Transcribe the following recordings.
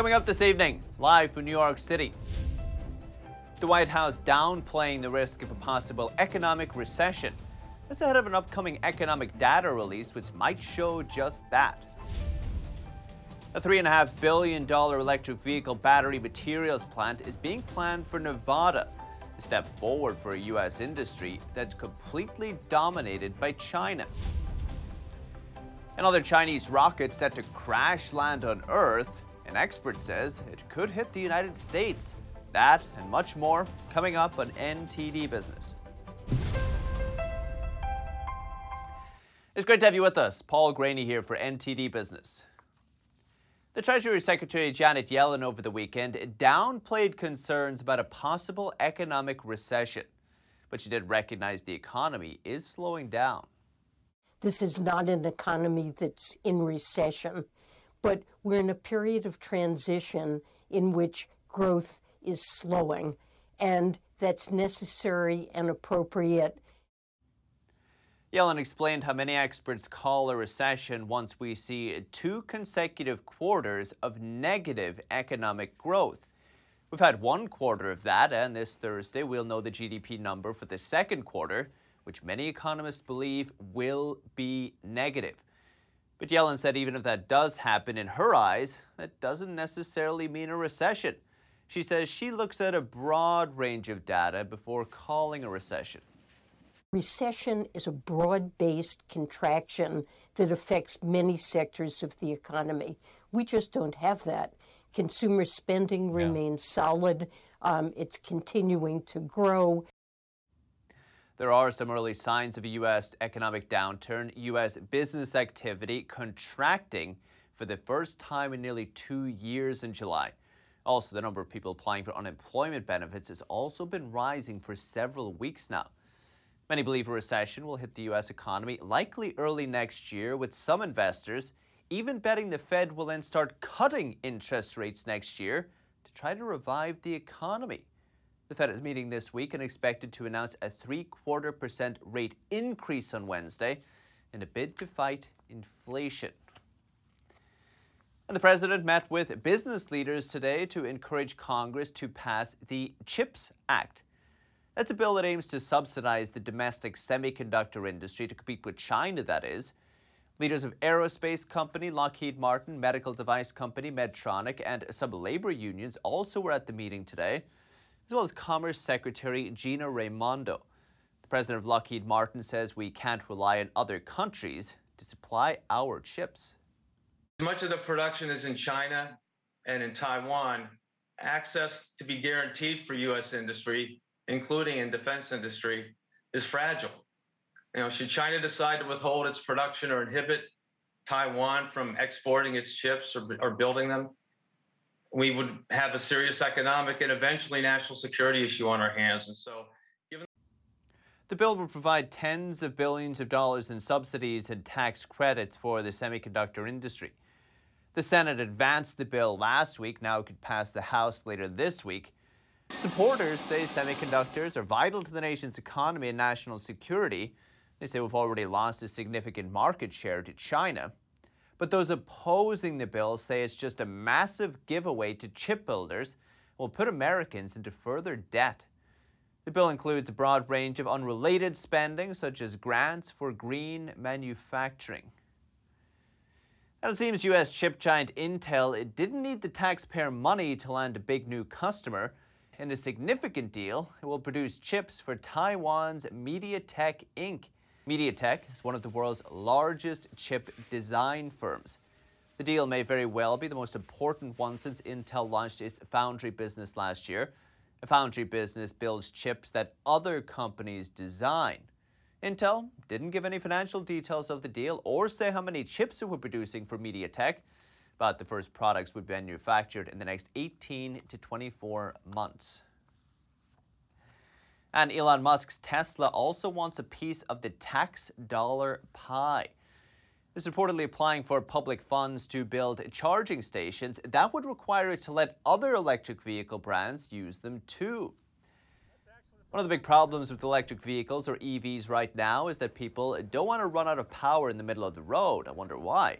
Coming up this evening, live from New York City. The White House downplaying the risk of a possible economic recession. That's ahead of an upcoming economic data release, which might show just that. A $3.5 billion electric vehicle battery materials plant is being planned for Nevada, a step forward for a U.S. industry that's completely dominated by China. Another Chinese rocket set to crash land on Earth. An expert says it could hit the United States. That and much more coming up on NTD Business. It's great to have you with us. Paul Greaney here for NTD Business. The Treasury Secretary Janet Yellen over the weekend downplayed concerns about a possible economic recession, but she did recognize the economy is slowing down. This is not an economy that's in recession, but we're in a period of transition in which growth is slowing, and that's necessary and appropriate. Yellen explained how many experts call a recession once we see two consecutive quarters of negative economic growth. We've had one quarter of that, and this Thursday we'll know the GDP number for the second quarter which many economists believe will be negative. But Yellen said even if that does happen in her eyes, that doesn't necessarily mean a recession. She says she looks at a broad range of data before calling a recession. Recession is a broad based contraction that affects many sectors of the economy. We just don't have that. Consumer spending yeah. remains solid, um, it's continuing to grow. There are some early signs of a U.S. economic downturn, U.S. business activity contracting for the first time in nearly two years in July. Also, the number of people applying for unemployment benefits has also been rising for several weeks now. Many believe a recession will hit the U.S. economy likely early next year, with some investors even betting the Fed will then start cutting interest rates next year to try to revive the economy. The Fed is meeting this week and expected to announce a three quarter percent rate increase on Wednesday in a bid to fight inflation. And the president met with business leaders today to encourage Congress to pass the CHIPS Act. That's a bill that aims to subsidize the domestic semiconductor industry to compete with China, that is. Leaders of aerospace company Lockheed Martin, medical device company Medtronic, and some labor unions also were at the meeting today as well as Commerce Secretary Gina Raimondo. The president of Lockheed Martin says we can't rely on other countries to supply our chips. Much of the production is in China and in Taiwan. Access to be guaranteed for U.S. industry, including in defense industry, is fragile. You know, should China decide to withhold its production or inhibit Taiwan from exporting its chips or, or building them, we would have a serious economic and eventually national security issue on our hands. And so, given the bill would provide tens of billions of dollars in subsidies and tax credits for the semiconductor industry. The Senate advanced the bill last week. Now it could pass the House later this week. Supporters say semiconductors are vital to the nation's economy and national security. They say we've already lost a significant market share to China. But those opposing the bill say it's just a massive giveaway to chip builders and will put Americans into further debt. The bill includes a broad range of unrelated spending, such as grants for green manufacturing. And it seems U.S. chip giant Intel it didn't need the taxpayer money to land a big new customer. In a significant deal, it will produce chips for Taiwan's MediaTek Inc. MediaTek is one of the world's largest chip design firms. The deal may very well be the most important one since Intel launched its foundry business last year. A foundry business builds chips that other companies design. Intel didn't give any financial details of the deal or say how many chips it be producing for MediaTek, but the first products would be manufactured in the next 18 to 24 months. And Elon Musk's Tesla also wants a piece of the tax dollar pie. Is reportedly applying for public funds to build charging stations. That would require it to let other electric vehicle brands use them too. One of the big problems with electric vehicles or EVs right now is that people don't want to run out of power in the middle of the road. I wonder why.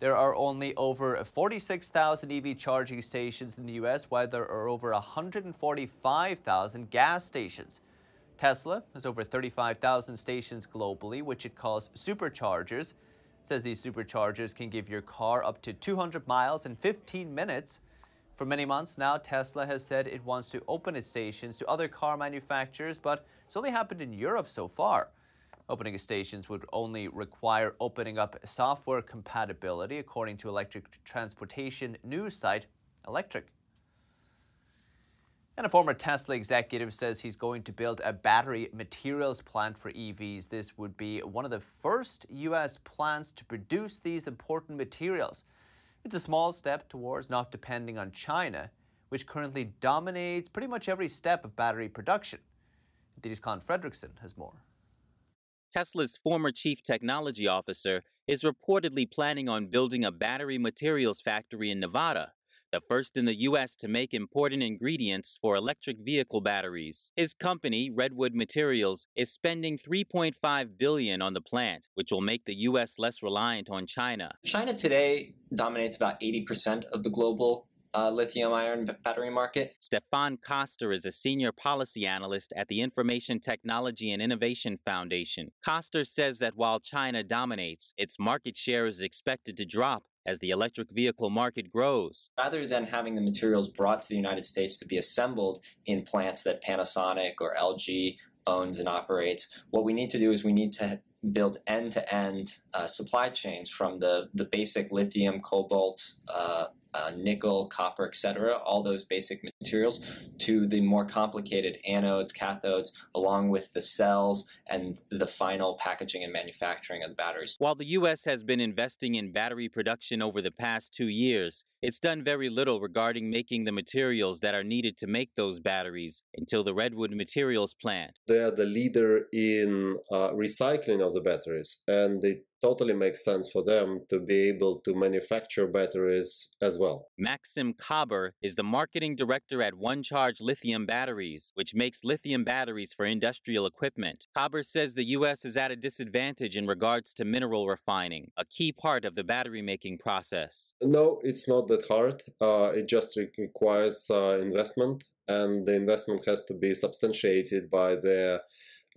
There are only over 46,000 EV charging stations in the US, while there are over 145,000 gas stations. Tesla has over 35,000 stations globally, which it calls superchargers. It says these superchargers can give your car up to 200 miles in 15 minutes. For many months now, Tesla has said it wants to open its stations to other car manufacturers, but it's only happened in Europe so far. Opening stations would only require opening up software compatibility, according to electric transportation news site Electrek. And a former Tesla executive says he's going to build a battery materials plant for EVs. This would be one of the first U.S. plants to produce these important materials. It's a small step towards not depending on China, which currently dominates pretty much every step of battery production. NTD's Colin Fredrickson has more. Tesla's former chief technology officer is reportedly planning on building a battery materials factory in Nevada, the first in the U.S. to make important ingredients for electric vehicle batteries. His company, Redwood Materials, is spending 3.5 billion on the plant, which will make the U.S. less reliant on China. China today dominates about 80% of the global uh, lithium ion battery market. Stefan Koester is a senior policy analyst at the Information Technology and Innovation Foundation. Koester says that while China dominates, its market share is expected to drop as the electric vehicle market grows. Rather than having the materials brought to the United States to be assembled in plants that Panasonic or LG owns and operates, what we need to do is we need to build end-to-end uh, supply chains from the, the basic lithium, cobalt, uh, uh, nickel, copper, etc., all those basic materials, to the more complicated anodes, cathodes, along with the cells and the final packaging and manufacturing of the batteries. While the U.S. has been investing in battery production over the past two years, it's done very little regarding making the materials that are needed to make those batteries until the Redwood Materials plant. They are the leader in uh, recycling of the batteries, and it totally makes sense for them to be able to manufacture batteries as well. Maxim Kaber is the marketing director at One Charge Lithium Batteries, which makes lithium batteries for industrial equipment. Kaber says the U.S. is at a disadvantage in regards to mineral refining, a key part of the battery making process. No, it's not that hard. Uh, it just requires uh, investment, and the investment has to be substantiated by the,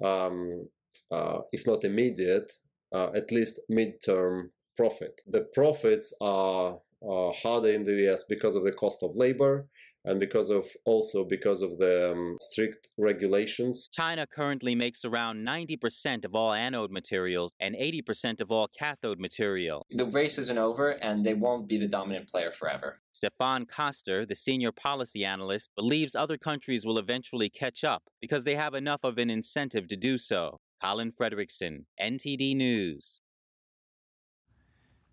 um, uh, if not immediate, uh, at least midterm profit. The profits are harder in the US because of the cost of labor and because of also because of the um, strict regulations. China currently makes around 90% of all anode materials and 80% of all cathode material. The race isn't over and they won't be the dominant player forever. Stefan Koester, the senior policy analyst, believes other countries will eventually catch up because they have enough of an incentive to do so. Colin Fredrickson, NTD News.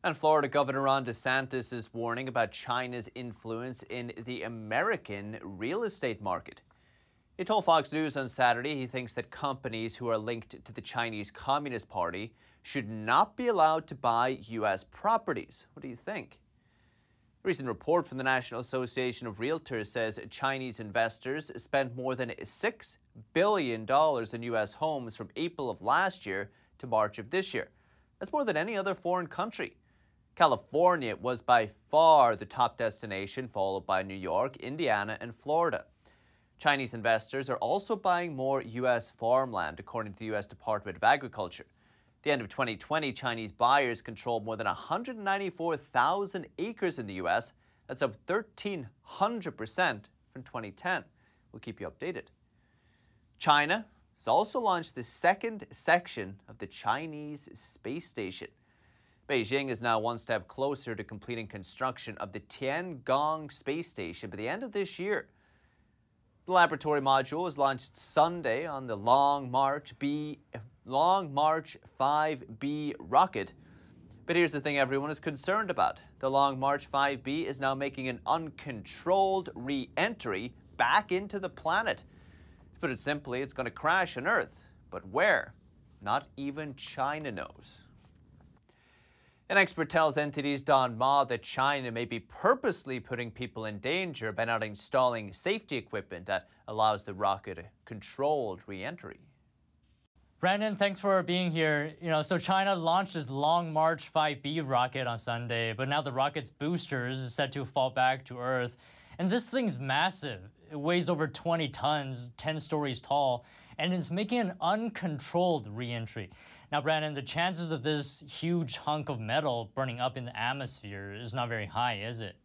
And Florida Governor Ron DeSantis is warning about China's influence in the American real estate market. He told Fox News on Saturday he thinks that companies who are linked to the Chinese Communist Party should not be allowed to buy U.S. properties. What do you think? A recent report from the National Association of Realtors says Chinese investors spent more than $6 billion in U.S. homes from April of last year to March of this year. That's more than any other foreign country. California was by far the top destination, followed by New York, Indiana, and Florida. Chinese investors are also buying more U.S. farmland, according to the U.S. Department of Agriculture. At the end of 2020, Chinese buyers controlled more than 194,000 acres in the U.S. That's up 1,300% from 2010. We'll keep you updated. China has also launched the second section of the Chinese space station. Beijing is now one step closer to completing construction of the Tiangong space station by the end of this year. The laboratory module was launched Sunday on the Long March B Long March 5B rocket. But here's the thing everyone is concerned about. The Long March 5B is now making an uncontrolled re-entry back into the planet. To put it simply, it's going to crash on Earth. But where? Not even China knows. An expert tells NTD's Don Ma that China may be purposely putting people in danger by not installing safety equipment that allows the rocket a controlled re-entry. Brandon, thanks for being here. You know, so China launched its Long March 5B rocket on Sunday, but now the rocket's boosters is set to fall back to Earth. And this thing's massive. It weighs over 20 tons, 10 stories tall, and it's making an uncontrolled reentry. Now, Brandon, the chances of this huge hunk of metal burning up in the atmosphere is not very high, is it?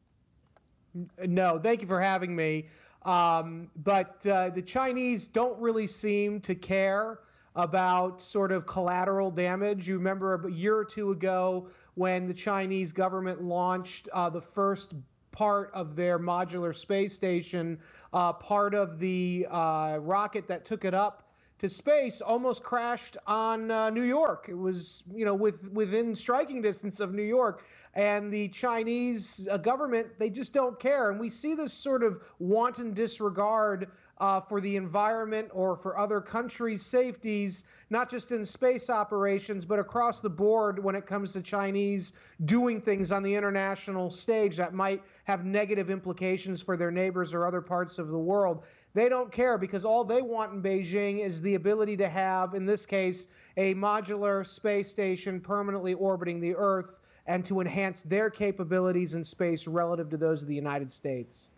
No, thank you for having me. Um, but uh, the Chinese don't really seem to care about sort of collateral damage. You remember a year or two ago when the Chinese government launched uh, the first part of their modular space station, uh, part of the uh, rocket that took it up to space almost crashed on uh, New York. It was, you know, with within striking distance of New York and the Chinese uh, government, they just don't care. And we see this sort of wanton disregard uh, for the environment or for other countries' safeties, not just in space operations, but across the board when it comes to Chinese doing things on the international stage that might have negative implications for their neighbors or other parts of the world. They don't care because all they want in Beijing is the ability to have, in this case, a modular space station permanently orbiting the Earth and to enhance their capabilities in space relative to those of the United States.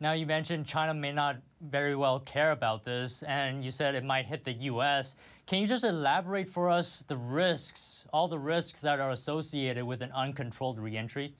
Now, you mentioned China may not very well care about this, and you said it might hit the US. Can you just elaborate for us the risks, all the risks that are associated with an uncontrolled reentry?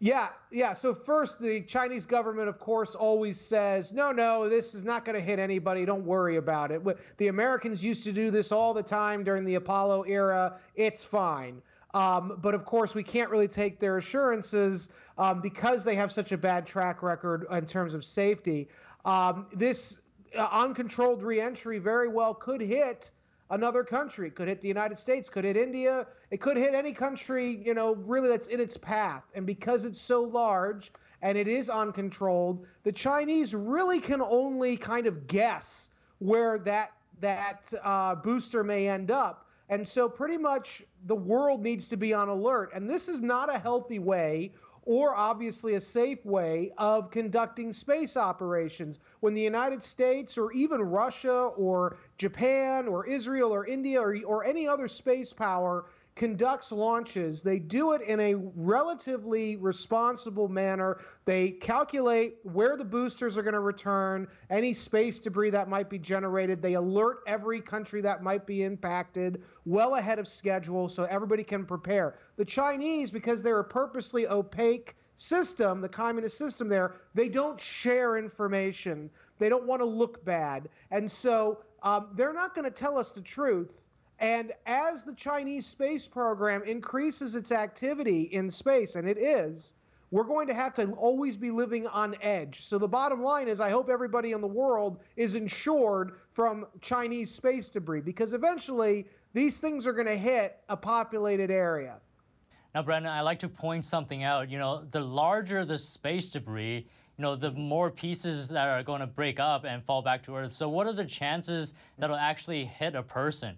Yeah, yeah. So, first, the Chinese government, of course, always says, no, no, this is not going to hit anybody. Don't worry about it. The Americans used to do this all the time during the Apollo era. It's fine. Um, but of course, we can't really take their assurances um, because they have such a bad track record in terms of safety. Um, this uh, uncontrolled reentry very well could hit another country. It could hit the United States, could hit India, it could hit any country, you know, really that's in its path. And because it's so large and it is uncontrolled, the Chinese really can only kind of guess where that that uh, booster may end up. And so, pretty much, the world needs to be on alert. And this is not a healthy way or obviously a safe way of conducting space operations. When the United States or even Russia or Japan or Israel or India or, or any other space power conducts launches, they do it in a relatively responsible manner. They calculate where the boosters are going to return, any space debris that might be generated. They alert every country that might be impacted well ahead of schedule so everybody can prepare. The Chinese, because they're a purposely opaque system, the communist system there, they don't share information. They don't want to look bad. And so um, they're not going to tell us the truth and as the Chinese space program increases its activity in space, and it is, we're going to have to always be living on edge. So the bottom line is I hope everybody in the world is insured from Chinese space debris because eventually these things are going to hit a populated area. Now, Brandon, I like to point something out. You know, the larger the space debris, you know, the more pieces that are going to break up and fall back to Earth. So, what are the chances that'll actually hit a person?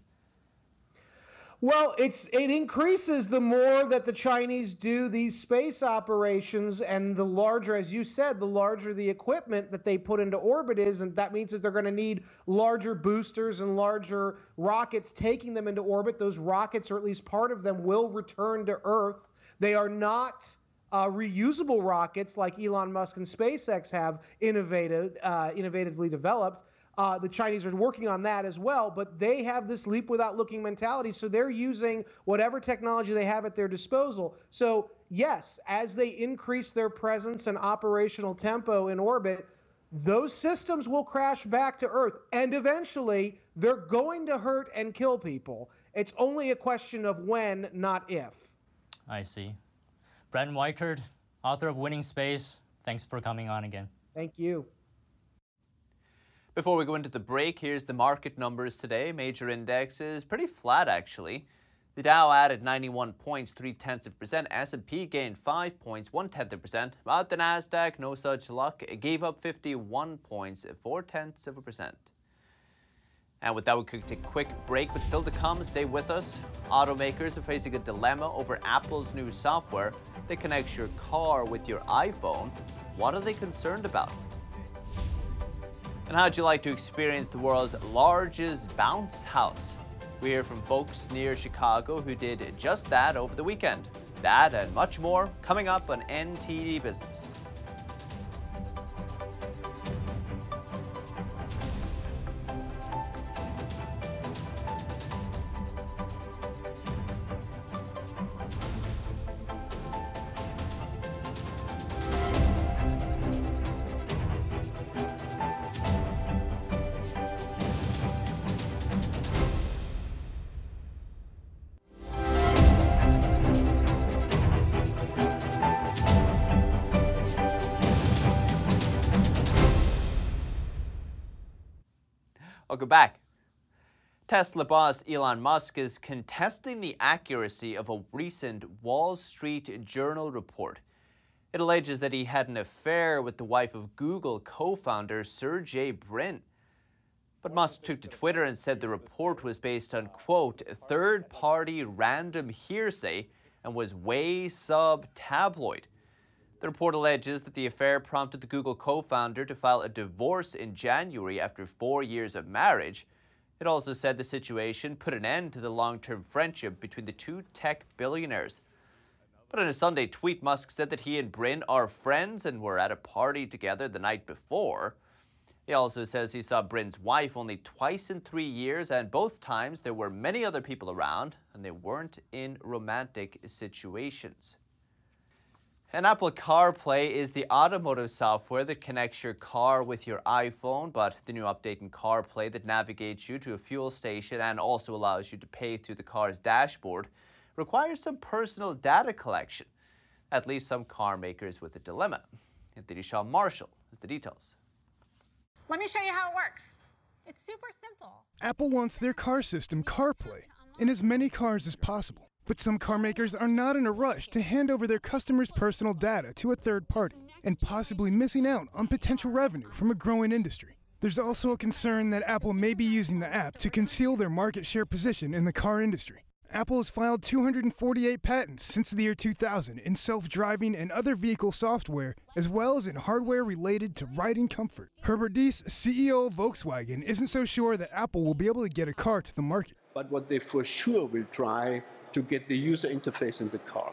Well, it's it increases the more that the Chinese do these space operations, and the larger, as you said, the larger the equipment that they put into orbit is, and that means that they're going to need larger boosters and larger rockets taking them into orbit. Those rockets, or at least part of them, will return to Earth. They are not uh, reusable rockets like Elon Musk and SpaceX have innovated, uh, innovatively developed. Uh, the Chinese are working on that as well, but they have this leap without looking mentality. So they're using whatever technology they have at their disposal. So, yes, as they increase their presence and operational tempo in orbit, those systems will crash back to Earth. And eventually, they're going to hurt and kill people. It's only a question of when, not if. I see. Brandon Weichert, author of Winning Space, thanks for coming on again. Thank you. Before we go into the break, here's the market numbers today. Major indexes pretty flat actually. The Dow added 91 points, three tenths of percent. S&P gained five points, one tenth of percent. But the Nasdaq, no such luck. It gave up 51 points, four tenths of a percent. And with that, we could take a quick break, but still to come, stay with us. Automakers are facing a dilemma over Apple's new software that connects your car with your iPhone. What are they concerned about? And how'd you like to experience the world's largest bounce house? We hear from folks near Chicago who did just that over the weekend. That and much more coming up on NTD Business. Welcome back. Tesla boss Elon Musk is contesting the accuracy of a recent Wall Street Journal report. It alleges that he had an affair with the wife of Google co founder Sergey Brin. But Musk took to Twitter and said the report was based on, quote, third party random hearsay and was way sub tabloid. The report alleges that the affair prompted the Google co founder to file a divorce in January after four years of marriage. It also said the situation put an end to the long term friendship between the two tech billionaires. But in a Sunday tweet, Musk said that he and Brin are friends and were at a party together the night before. He also says he saw Brin's wife only twice in three years, and both times there were many other people around, and they weren't in romantic situations. And Apple CarPlay is the automotive software that connects your car with your iPhone, but the new update in CarPlay that navigates you to a fuel station and also allows you to pay through the car's dashboard requires some personal data collection. At least some car makers with a dilemma. Anthony Shaw Marshall has the details. Let me show you how it works. It's super simple. Apple wants their car system CarPlay in as many cars as possible. But some car makers are not in a rush to hand over their customers' personal data to a third party and possibly missing out on potential revenue from a growing industry. There's also a concern that Apple may be using the app to conceal their market share position in the car industry. Apple has filed 248 patents since the year 2000 in self driving and other vehicle software, as well as in hardware related to riding comfort. Herbert Diess, CEO of Volkswagen, isn't so sure that Apple will be able to get a car to the market. But what they for sure will try to get the user interface in the car.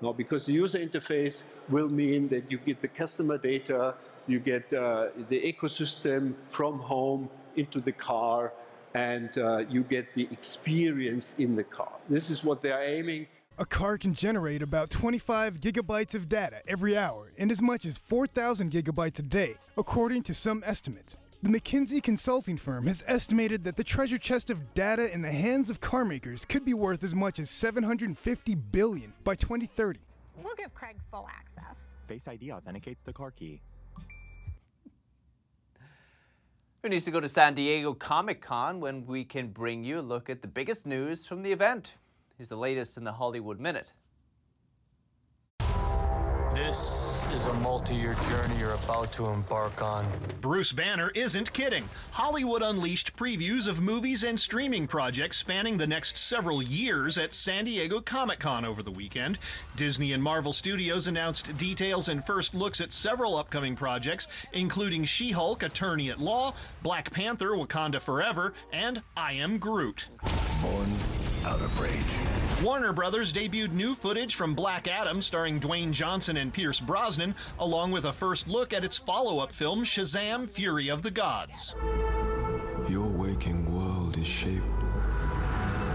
Now, because the user interface will mean that you get the customer data, you get uh, the ecosystem from home into the car, and uh, you get the experience in the car. This is what they are aiming. A car can generate about 25 gigabytes of data every hour and as much as 4,000 gigabytes a day, according to some estimates. The McKinsey consulting firm has estimated that the treasure chest of data in the hands of carmakers could be worth as much as 750 billion by 2030. We'll give Craig full access. Face ID authenticates the car key. Who needs to go to San Diego Comic Con when we can bring you a look at the biggest news from the event? Here's the latest in the Hollywood Minute. This is a multi year journey you're about to embark on. Bruce Banner isn't kidding. Hollywood unleashed previews of movies and streaming projects spanning the next several years at San Diego Comic Con over the weekend. Disney and Marvel Studios announced details and first looks at several upcoming projects, including She Hulk Attorney at Law, Black Panther Wakanda Forever, and I Am Groot. Born out of rage. Warner Brothers debuted new footage from Black Adam starring Dwayne Johnson and Pierce Brosnan, along with a first look at its follow up film Shazam Fury of the Gods. Your waking world is shaped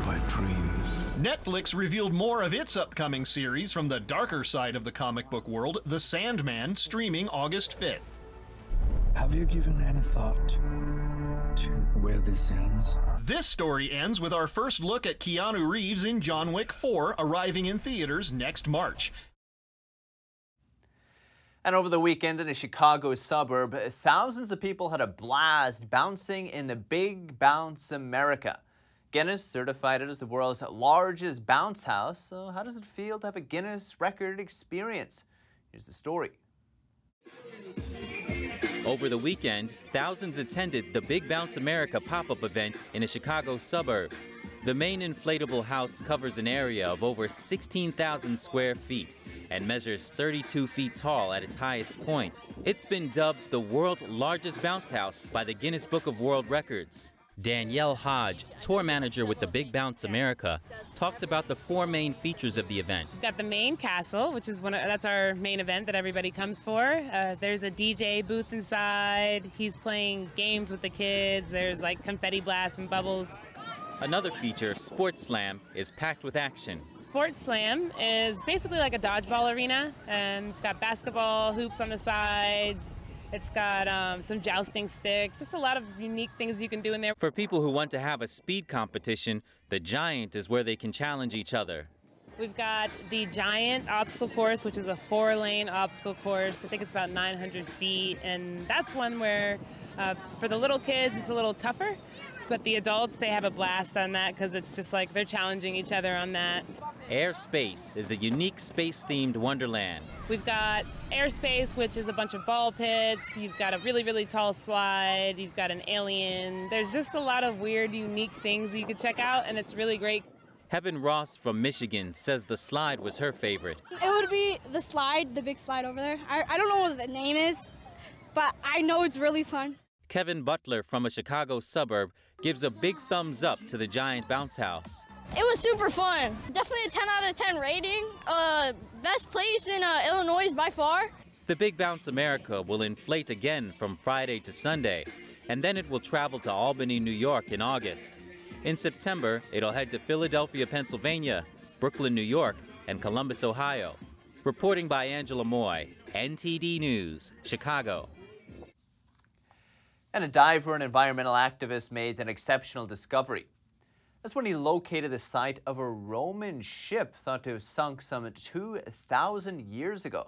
by dreams. Netflix revealed more of its upcoming series from the darker side of the comic book world, The Sandman, streaming August 5th. Have you given any thought to where this ends? This story ends with our first look at Keanu Reeves in John Wick 4 arriving in theaters next March. And over the weekend in a Chicago suburb, thousands of people had a blast bouncing in the Big Bounce America. Guinness certified it as the world's largest bounce house. So, how does it feel to have a Guinness record experience? Here's the story. Over the weekend, thousands attended the Big Bounce America pop up event in a Chicago suburb. The main inflatable house covers an area of over 16,000 square feet. and measures 32 feet tall at its highest point. It's been dubbed the world's largest bounce house by the Guinness Book of World Records. Danielle Hodge, tour manager with the Big Bounce America, talks about the four main features of the event. We've got the main castle, which is one of, that's our main event that everybody comes for. Uh, there's a DJ booth inside. He's playing games with the kids. There's like confetti blasts and bubbles. Another feature, Sports Slam, is packed with action. Sports Slam is basically like a dodgeball arena, and it's got basketball hoops on the sides, it's got um, some jousting sticks, just a lot of unique things you can do in there. For people who want to have a speed competition, the Giant is where they can challenge each other. We've got the Giant obstacle course, which is a four lane obstacle course. I think it's about 900 feet, and that's one where uh, for the little kids it's a little tougher, but the adults they have a blast on that because it's just like they're challenging each other on that. Airspace is a unique space themed wonderland. We've got airspace, which is a bunch of ball pits. You've got a really, really tall slide. You've got an alien. There's just a lot of weird, unique things you could check out, and it's really great. Heaven Ross from Michigan says the slide was her favorite. It would be the slide, the big slide over there. I, I don't know what the name is, but I know it's really fun. Kevin Butler from a Chicago suburb gives a big thumbs up to the giant bounce house. It was super fun. Definitely a 10 out of 10 rating. Uh, best place in uh, Illinois by far. The Big Bounce America will inflate again from Friday to Sunday, and then it will travel to Albany, New York in August. In September, it'll head to Philadelphia, Pennsylvania, Brooklyn, New York, and Columbus, Ohio. Reporting by Angela Moy, NTD News, Chicago. And a diver and environmental activist made an exceptional discovery. That's when he located the site of a Roman ship thought to have sunk some 2,000 years ago.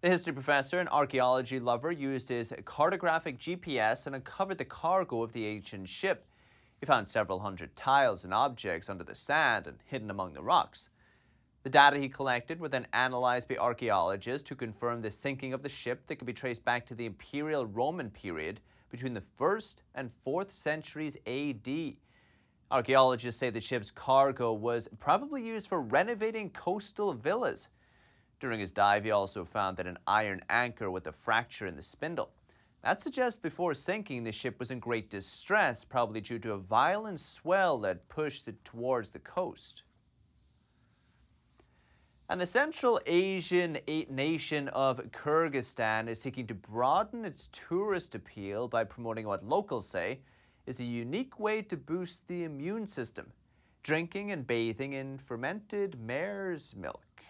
The history professor and archaeology lover used his cartographic GPS and uncovered the cargo of the ancient ship. He found several hundred tiles and objects under the sand and hidden among the rocks. The data he collected were then analyzed by archaeologists to confirm the sinking of the ship that could be traced back to the Imperial Roman period between the 1st and 4th centuries AD. Archaeologists say the ship's cargo was probably used for renovating coastal villas. During his dive, he also found that an iron anchor with a fracture in the spindle. That suggests before sinking, the ship was in great distress, probably due to a violent swell that pushed it towards the coast. And the Central Asian nation of Kyrgyzstan is seeking to broaden its tourist appeal by promoting what locals say is a unique way to boost the immune system drinking and bathing in fermented mare's milk.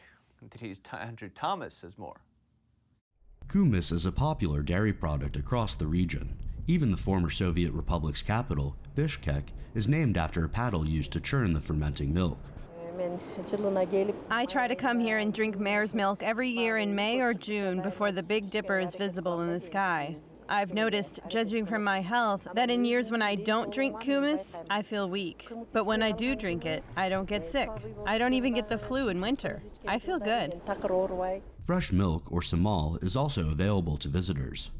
Today's Andrew Thomas has more. Kumis is a popular dairy product across the region. Even the former Soviet Republic's capital, Bishkek, is named after a paddle used to churn the fermenting milk. I try to come here and drink mare's milk every year in May or June before the Big Dipper is visible in the sky. I've noticed, judging from my health, that in years when I don't drink kumis, I feel weak. But when I do drink it, I don't get sick. I don't even get the flu in winter. I feel good. Fresh milk or samal is also available to visitors.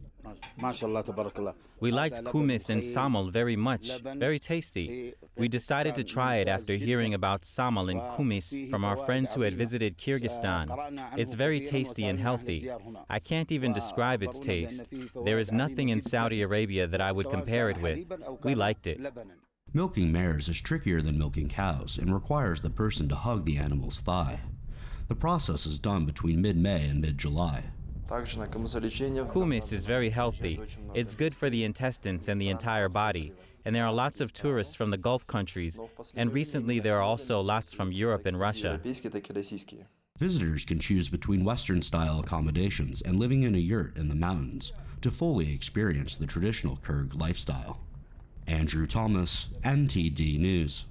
We liked kumis and samal very much, very tasty. We decided to try it after hearing about samal and kumis from our friends who had visited Kyrgyzstan. It's very tasty and healthy. I can't even describe its taste. There is nothing in Saudi Arabia that I would compare it with. We liked it. Milking mares is trickier than milking cows and requires the person to hug the animal's thigh. The process is done between mid May and mid July. Kumis is very healthy. It's good for the intestines and the entire body. And there are lots of tourists from the Gulf countries. And recently there are also lots from Europe and Russia. Visitors can choose between Western style accommodations and living in a yurt in the mountains to fully experience the traditional Kyrgyz lifestyle. Andrew Thomas, NTD News.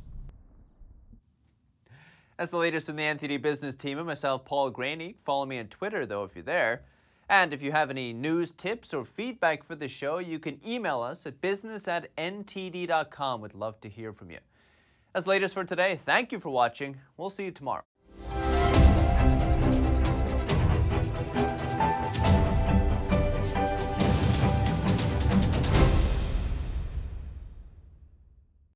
That's the latest in the NTD business team and myself, Paul Greaney. Follow me on Twitter, though, if you're there. And if you have any news, tips, or feedback for the show, you can email us at business at ntd.com. We'd love to hear from you. As latest for today, thank you for watching. We'll see you tomorrow.